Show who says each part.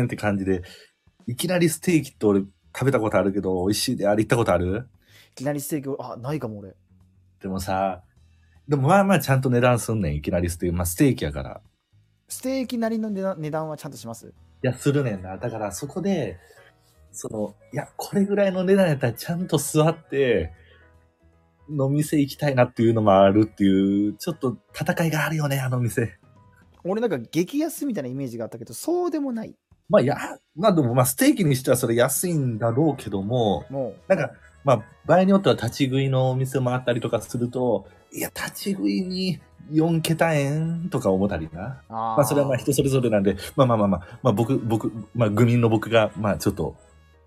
Speaker 1: んって感じで、いきなりステーキって俺食べたことあるけど、美味しいであれ行ったことある？
Speaker 2: いきなりステーキを、あ、ないかも俺。
Speaker 1: でもさ、でもまあまあちゃんと値段すんねん、いきなりステーキ。まあステーキやから。
Speaker 2: ステーキなりの値段値段はちゃんとします
Speaker 1: いや、するねんな。だからそこで、その、いや、これぐらいの値段やったらちゃんと座って、の店行きたいなっていうのもあるっていう、ちょっと戦いがあるよね、あの店。
Speaker 2: 俺なんか激安みたいなイメージがあったけど、そうでもない。
Speaker 1: まあ、や、まあでもまあステーキにしてはそれ安いんだろうけども、
Speaker 2: も
Speaker 1: なんか、まあ、場合によっては立ち食いのお店もあったりとかすると、いや、立ち食いに4桁円とか思ったりな。
Speaker 2: う。あ
Speaker 1: まあ、それはまあ人それぞれなんで、まあまあまあまあ、まあ僕、僕、まあ、愚民の僕が、まあちょっと